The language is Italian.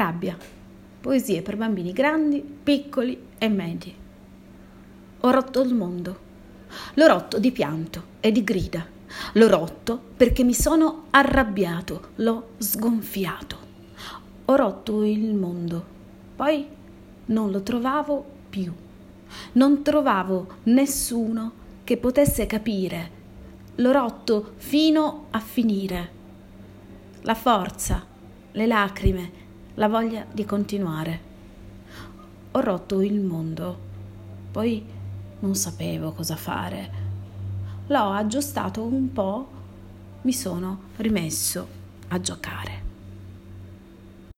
rabbia. Poesie per bambini grandi, piccoli e medi. Ho rotto il mondo. L'ho rotto di pianto e di grida. L'ho rotto perché mi sono arrabbiato, l'ho sgonfiato. Ho rotto il mondo. Poi non lo trovavo più. Non trovavo nessuno che potesse capire. L'ho rotto fino a finire. La forza, le lacrime, la voglia di continuare. Ho rotto il mondo. Poi non sapevo cosa fare. L'ho aggiustato un po', mi sono rimesso a giocare.